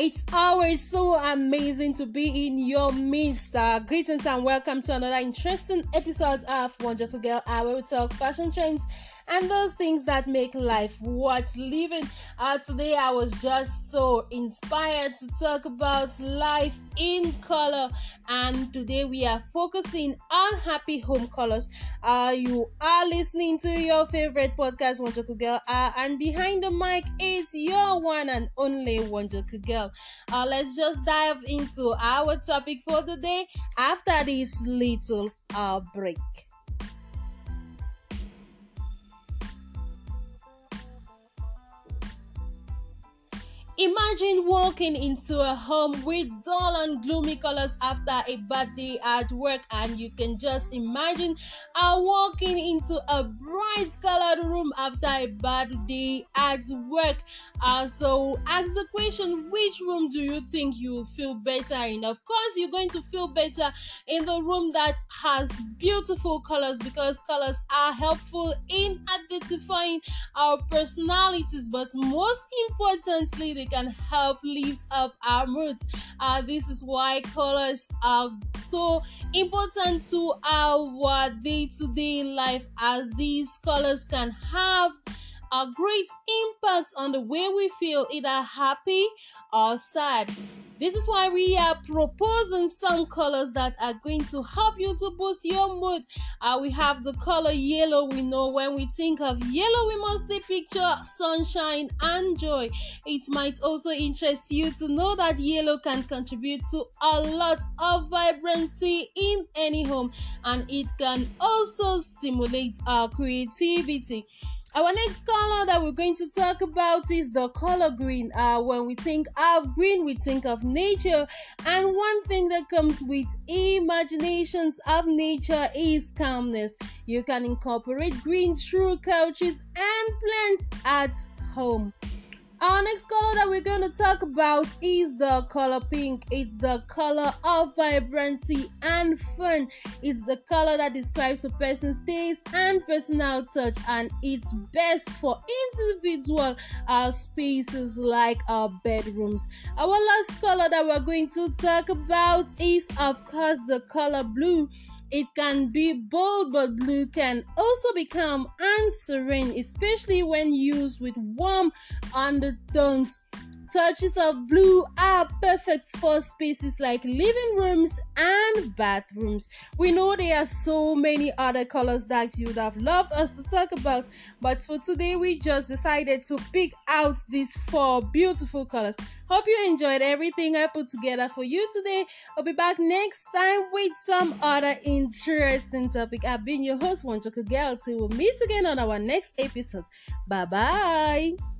It's always so amazing to be in your midst. Uh, greetings and welcome to another interesting episode of Wonderful Girl Hour. We talk fashion trends and those things that make life worth living. Uh, today, I was just so inspired to talk about life in color, and today we are focusing on happy home colors. Uh, you are listening to your favorite podcast, Wonderful Girl, and behind the mic is your one and only Wonderful Girl. Uh, let's just dive into our topic for the day after this little uh, break. Imagine walking into a home with dull and gloomy colors after a bad day at work, and you can just imagine uh, walking into a bright colored room after a bad day at work. Uh, so, ask the question which room do you think you will feel better in? Of course, you're going to feel better in the room that has beautiful colors because colors are helpful in identifying our personalities, but most importantly, they can help lift up our moods. Uh, this is why colors are so important to our day to day life, as these colors can have a great impact on the way we feel, either happy or sad. This is why we are proposing some colors that are going to help you to boost your mood. Uh, we have the color yellow. We know when we think of yellow, we mostly picture sunshine and joy. It might also interest you to know that yellow can contribute to a lot of vibrancy in any home and it can also stimulate our creativity. Our next color that we're going to talk about is the color green. Uh, when we think of green, we think of nature, and one thing that comes with imaginations of nature is calmness. You can incorporate green through couches and plants at home. Our next color that we're going to talk about is the color pink. It's the color of vibrancy and fun. It's the color that describes a person's taste and personal touch, and it's best for individual uh, spaces like our bedrooms. Our last color that we're going to talk about is, of course, the color blue. It can be bold, but blue can also become answering, especially when used with warm undertones. Touches of blue are perfect for spaces like living rooms and bathrooms. We know there are so many other colors that you would have loved us to talk about, but for today we just decided to pick out these four beautiful colors. Hope you enjoyed everything I put together for you today. I'll be back next time with some other interesting topic. I've been your host, Wanjoka Girl. Till we meet again on our next episode. Bye bye.